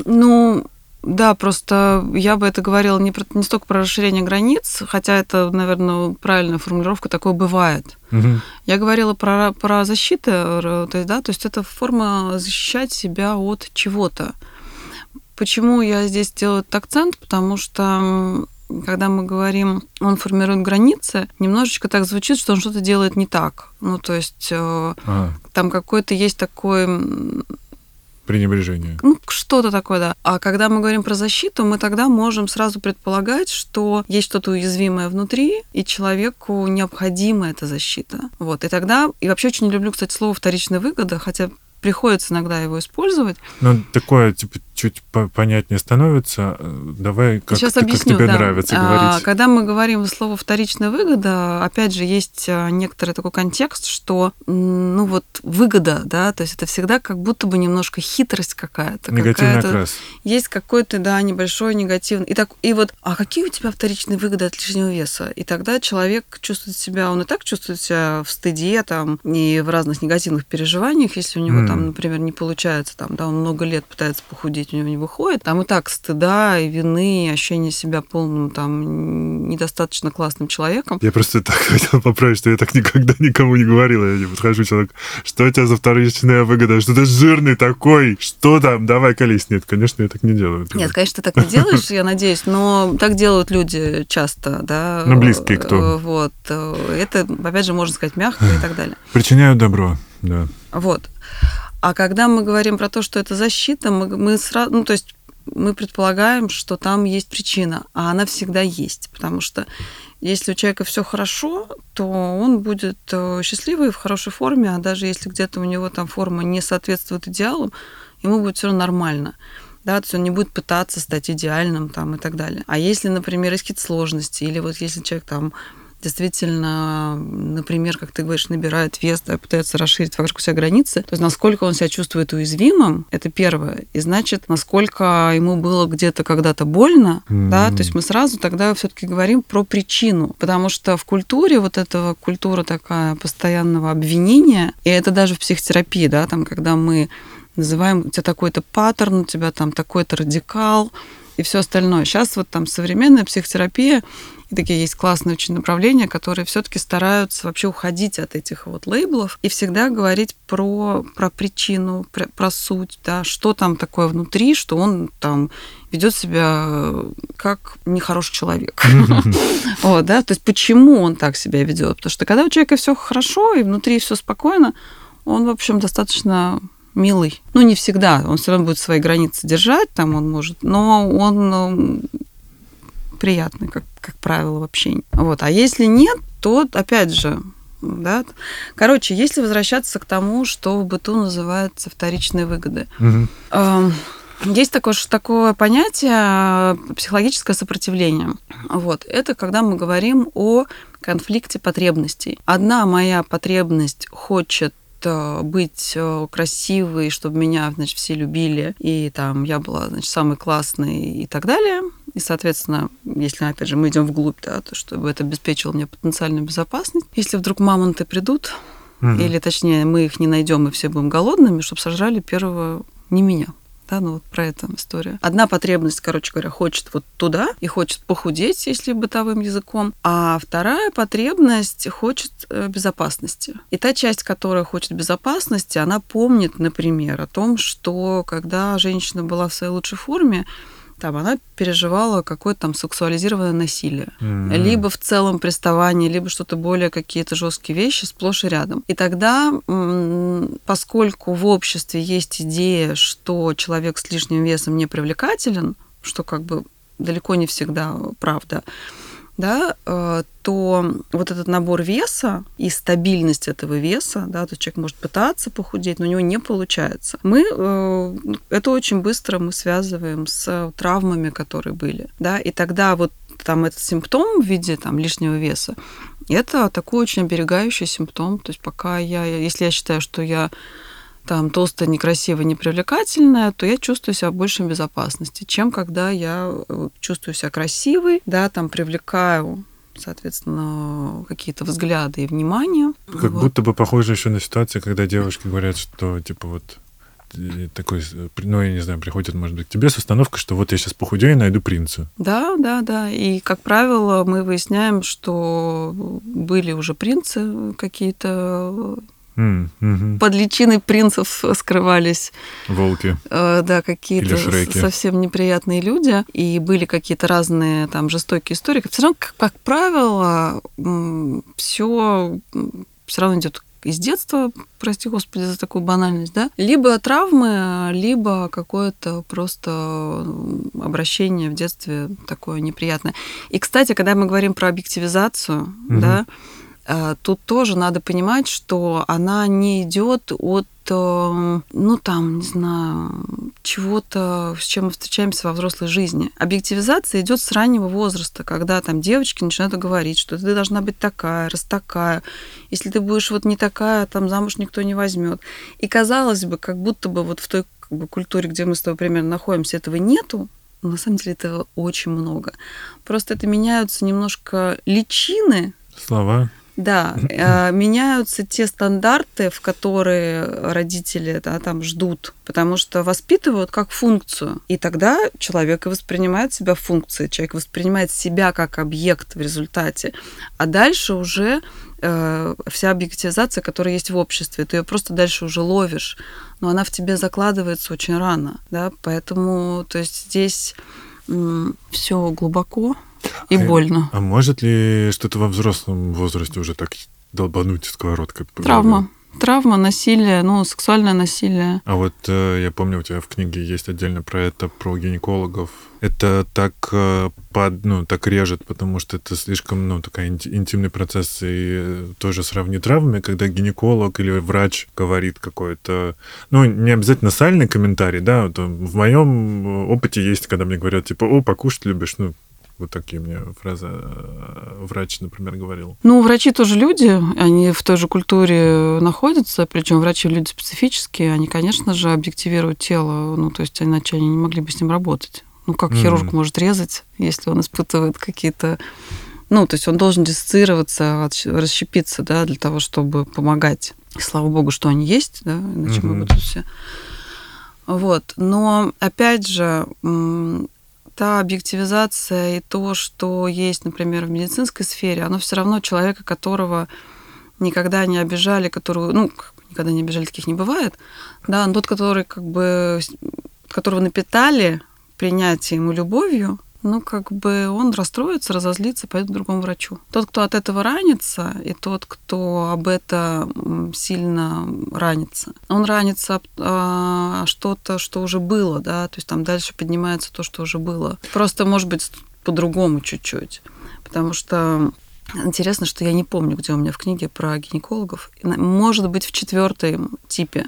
Ну, да, просто я бы это говорила не, про, не столько про расширение границ, хотя это, наверное, правильная формулировка, такое бывает. Угу. Я говорила про, про защиту, то есть, да, то есть это форма защищать себя от чего-то. Почему я здесь делаю этот акцент? Потому что когда мы говорим, он формирует границы, немножечко так звучит, что он что-то делает не так. Ну, то есть э, ага. там какой-то есть такой Пренебрежение. Ну, что-то такое, да. А когда мы говорим про защиту, мы тогда можем сразу предполагать, что есть что-то уязвимое внутри, и человеку необходима эта защита. Вот. И тогда, и вообще очень не люблю, кстати, слово вторичная выгода, хотя приходится иногда его использовать. Ну, такое, типа, чуть понятнее становится. Э, давай, как, Сейчас ты, объясню, как тебе да. нравится а, говорить. Когда мы говорим слово «вторичная выгода», опять же, есть э, некоторый такой контекст, что, ну вот, выгода, да, то есть это всегда как будто бы немножко хитрость какая-то. Негативный какая окрас. Есть какой-то, да, небольшой негативный. И, так, и вот, а какие у тебя вторичные выгоды от лишнего веса? И тогда человек чувствует себя, он и так чувствует себя в стыде, там, и в разных негативных переживаниях, если у него mm. там, например, не получается, там, да, он много лет пытается похудеть, у него не выходит, там и так стыда и вины, и ощущение себя полным там недостаточно классным человеком. Я просто так хотел поправить, что я так никогда никому не говорил. Я не подхожу человек, что у тебя за вторичная выгода, что ты жирный такой, что там, давай колись. Нет, конечно, я так не делаю. Нет, конечно, ты так не делаешь, я надеюсь, но так делают люди часто, да. Ну, близкие кто. Вот. Это, опять же, можно сказать, мягко и так далее. Причиняют добро, да. Вот. А когда мы говорим про то, что это защита, мы, мы сразу, ну, то есть мы предполагаем, что там есть причина, а она всегда есть, потому что если у человека все хорошо, то он будет э, счастливый в хорошей форме, а даже если где-то у него там форма не соответствует идеалам, ему будет все нормально. Да, то есть он не будет пытаться стать идеальным там и так далее. А если, например, есть какие-то сложности, или вот если человек там действительно, например, как ты говоришь, набирает вес, да, пытается расширить вокруг себя границы, то есть насколько он себя чувствует уязвимым, это первое. И значит, насколько ему было где-то когда-то больно, mm-hmm. да, то есть мы сразу тогда все-таки говорим про причину, потому что в культуре вот этого культура такая постоянного обвинения, и это даже в психотерапии, да, там, когда мы называем у тебя такой-то паттерн, у тебя там такой-то радикал, и все остальное. Сейчас вот там современная психотерапия, и такие есть классные очень направления, которые все-таки стараются вообще уходить от этих вот лейблов и всегда говорить про, про причину, про, про суть, да, что там такое внутри, что он там ведет себя как нехороший человек. Вот, да, то есть почему он так себя ведет? Потому что когда у человека все хорошо и внутри все спокойно, он, в общем, достаточно милый. Ну, не всегда. Он все равно будет свои границы держать, там он может, но он ну, приятный, как, как правило, в общении. Вот. А если нет, то, опять же, да? Короче, если возвращаться к тому, что в быту называется вторичные выгоды. Угу. Есть такое, такое понятие психологическое сопротивление. Вот. Это когда мы говорим о конфликте потребностей. Одна моя потребность хочет Э, быть э, красивой, чтобы меня, значит, все любили, и там я была, значит, самой классной и так далее. И, соответственно, если, опять же, мы идем вглубь, да, то чтобы это обеспечило мне потенциальную безопасность. Если вдруг мамонты придут, угу. или, точнее, мы их не найдем и все будем голодными, чтобы сожрали первого не меня. Да, ну вот про это история. Одна потребность, короче говоря, хочет вот туда и хочет похудеть, если бытовым языком, а вторая потребность хочет э, безопасности. И та часть, которая хочет безопасности, она помнит, например, о том, что когда женщина была в своей лучшей форме, там она переживала какое-то там сексуализированное насилие. Mm-hmm. Либо в целом приставание, либо что-то более какие-то жесткие вещи сплошь и рядом. И тогда, поскольку в обществе есть идея, что человек с лишним весом не привлекателен, что как бы далеко не всегда правда, да, э, то вот этот набор веса и стабильность этого веса, да, то человек может пытаться похудеть, но у него не получается. Мы э, это очень быстро мы связываем с травмами, которые были, да, и тогда вот там этот симптом в виде там лишнего веса, это такой очень оберегающий симптом. То есть пока я, если я считаю, что я там толстая, некрасивая, непривлекательная, то я чувствую себя в большей безопасности, чем когда я э, чувствую себя красивой, да, там привлекаю соответственно, какие-то взгляды и внимание. Как вот. будто бы похоже еще на ситуацию, когда девушки говорят, что типа вот такой, ну, я не знаю, приходит, может быть, к тебе с установкой, что вот я сейчас похудею и найду принца. Да, да, да. И, как правило, мы выясняем, что были уже принцы какие-то Mm, hmm Под личиной принцев скрывались волки. Э, да, какие-то совсем неприятные люди. И были какие-то разные там жестокие истории. Все равно, как, как правило, все все равно идет из детства, прости господи за такую банальность, да, либо травмы, либо какое-то просто обращение в детстве такое неприятное. И, кстати, когда мы говорим про объективизацию, mm-hmm. да, тут тоже надо понимать, что она не идет от э, ну там, не знаю, чего-то, с чем мы встречаемся во взрослой жизни. Объективизация идет с раннего возраста, когда там девочки начинают говорить, что ты должна быть такая, раз такая. Если ты будешь вот не такая, там замуж никто не возьмет. И казалось бы, как будто бы вот в той как бы, культуре, где мы с тобой примерно находимся, этого нету, на самом деле этого очень много. Просто это меняются немножко личины. Слова. Да, э, меняются те стандарты, в которые родители да, там ждут, потому что воспитывают как функцию. И тогда человек и воспринимает себя функцией, человек воспринимает себя как объект в результате. А дальше уже э, вся объективизация, которая есть в обществе, ты ее просто дальше уже ловишь, но она в тебе закладывается очень рано, да, поэтому, то есть здесь все глубоко, и а, больно. А может ли что-то во взрослом возрасте уже так долбануть сковородкой? Травма. Травма, насилие, ну, сексуальное насилие. А вот э, я помню, у тебя в книге есть отдельно про это, про гинекологов. Это так, э, под, ну, так режет, потому что это слишком, ну, такой интимный процесс. И э, тоже сравни травмами, когда гинеколог или врач говорит какой-то, ну, не обязательно сальный комментарий, да, вот в моем опыте есть, когда мне говорят, типа, о, покушать любишь, ну, вот такие мне фразы э, врач, например, говорил. Ну, врачи тоже люди, они в той же культуре находятся, причем врачи люди специфические, они, конечно же, объективируют тело, ну, то есть иначе они не могли бы с ним работать. Ну, как mm-hmm. хирург может резать, если он испытывает какие-то ну, то есть он должен диссоциироваться, расщепиться, да, для того, чтобы помогать. Слава богу, что они есть, да, иначе mm-hmm. мы бы тут все... Вот. Но, опять же, та объективизация и то, что есть, например, в медицинской сфере, оно все равно человека, которого никогда не обижали, которого, ну, никогда не обижали, таких не бывает, да, но тот, который как бы, которого напитали принятием и любовью, ну, как бы он расстроится, разозлится, пойдет к другому врачу. Тот, кто от этого ранится, и тот, кто об это сильно ранится, он ранится а, что-то, что уже было, да, то есть там дальше поднимается то, что уже было. Просто, может быть, по-другому чуть-чуть. Потому что Интересно, что я не помню, где у меня в книге про гинекологов. Может быть, в четвертом типе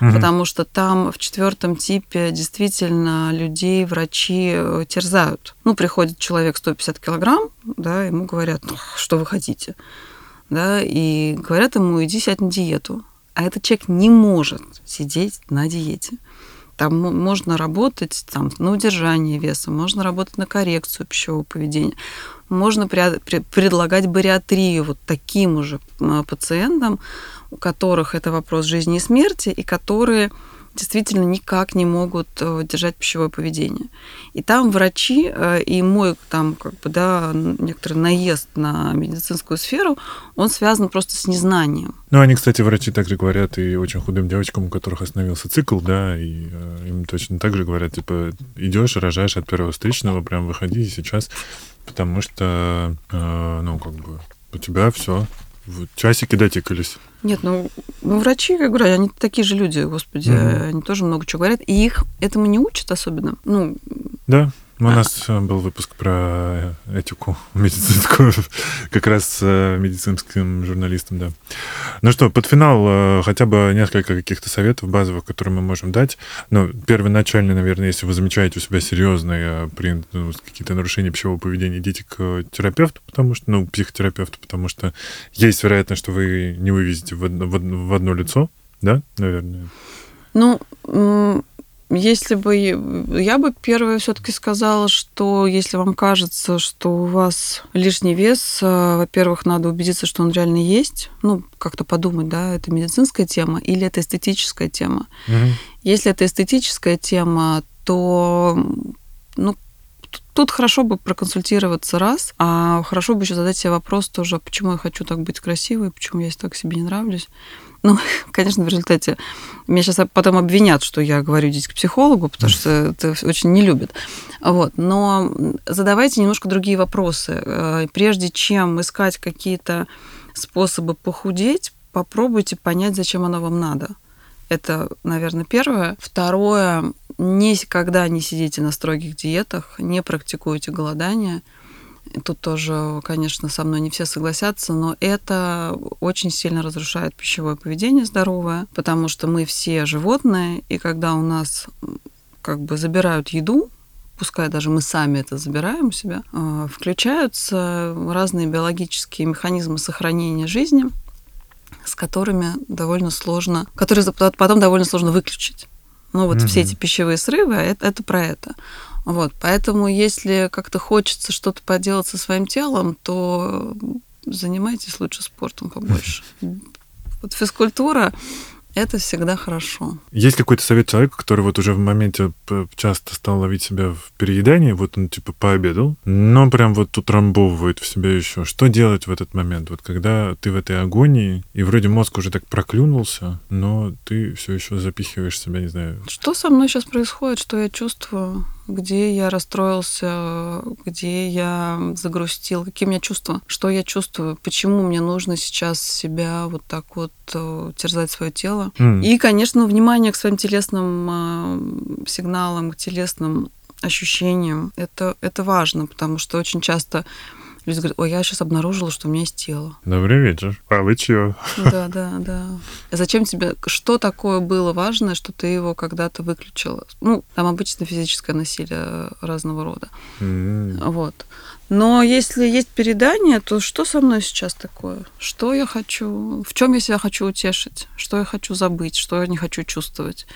угу. потому что там в четвертом типе действительно людей врачи э, терзают. Ну, приходит человек 150 килограмм, да, ему говорят, ну, что вы хотите, да, и говорят ему, иди сядь на диету. А этот человек не может сидеть на диете. Там можно работать там, на удержание веса, можно работать на коррекцию пищевого поведения, можно при, при, предлагать бариатрию вот таким уже пациентам, у которых это вопрос жизни и смерти, и которые действительно никак не могут э, держать пищевое поведение. И там врачи, э, и мой там как бы, да, некоторый наезд на медицинскую сферу, он связан просто с незнанием. Ну, они, кстати, врачи также говорят и очень худым девочкам, у которых остановился цикл, да, и э, им точно так же говорят, типа, идешь, рожаешь от первого встречного, прям выходи сейчас, потому что, ну, как бы, у тебя все, часики дотикались. Нет, ну, ну врачи, как говорю, они такие же люди, господи, mm они тоже много чего говорят, и их этому не учат особенно. Ну, да. У нас э, был выпуск про этику медицинскую, как раз с э, медицинским журналистом, да. Ну что, под финал э, хотя бы несколько каких-то советов базовых, которые мы можем дать. Ну, первоначально, наверное, если вы замечаете у себя серьезные ну, какие-то нарушения пищевого поведения, идите к терапевту, потому что, ну, психотерапевту, потому что есть вероятность, что вы не вывезете в одно, в одно лицо, да, наверное? Ну, если бы я бы первое все-таки сказала, что если вам кажется, что у вас лишний вес, э, во-первых, надо убедиться, что он реально есть. Ну, как-то подумать, да, это медицинская тема или это эстетическая тема. Угу. Если это эстетическая тема, то ну, тут хорошо бы проконсультироваться раз, а хорошо бы еще задать себе вопрос тоже, почему я хочу так быть красивой, почему я так себе не нравлюсь. Ну, конечно, в результате меня сейчас потом обвинят, что я говорю здесь к психологу, потому что это очень не любят. Вот. Но задавайте немножко другие вопросы. Э, прежде чем искать какие-то способы похудеть, попробуйте понять, зачем оно вам надо. Это, наверное, первое. Второе, никогда не сидите на строгих диетах, не практикуйте голодание – Тут тоже, конечно, со мной не все согласятся, но это очень сильно разрушает пищевое поведение здоровое, потому что мы все животные, и когда у нас как бы забирают еду, пускай даже мы сами это забираем у себя, а, включаются разные биологические механизмы сохранения жизни, с которыми довольно сложно, которые потом довольно сложно выключить. Ну вот mm-hmm. все эти пищевые срывы, это, это про это. Вот, поэтому если как-то хочется что-то поделать со своим телом, то занимайтесь лучше спортом побольше. Вот физкультура это всегда хорошо. Есть какой-то совет человека, который вот уже в моменте часто стал ловить себя в переедании, вот он типа пообедал, но прям вот утрамбовывает в себя еще. Что делать в этот момент? Вот когда ты в этой агонии, и вроде мозг уже так проклюнулся, но ты все еще запихиваешь себя, не знаю. Что со мной сейчас происходит, что я чувствую? Где я расстроился, где я загрустил, какие у меня чувства, что я чувствую, почему мне нужно сейчас себя вот так вот э, терзать свое тело. Mm. И, конечно, внимание к своим телесным э, сигналам, к телесным ощущениям. Это, это важно, потому что очень часто Люди говорят, ой, я сейчас обнаружила, что у меня есть тело. Добрый вечер. А вы чего? Да, да, да. Зачем тебе, что такое было важное, что ты его когда-то выключила? Ну, там обычно физическое насилие разного рода. Mm. Вот. Но если есть передание, то что со мной сейчас такое? Что я хочу? В чем я себя хочу утешить? Что я хочу забыть? Что я не хочу чувствовать?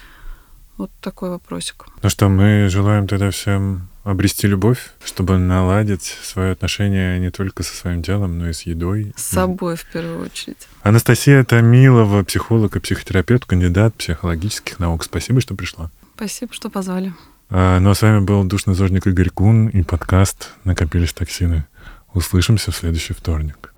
Вот такой вопросик. Ну что, мы желаем тогда всем обрести любовь, чтобы наладить свое отношение не только со своим телом, но и с едой. С собой в первую очередь. Анастасия Томилова, психолог и психотерапевт, кандидат психологических наук. Спасибо, что пришла. Спасибо, что позвали. А, ну а с вами был душный зожник Игорь Кун и подкаст «Накопились токсины». Услышимся в следующий вторник.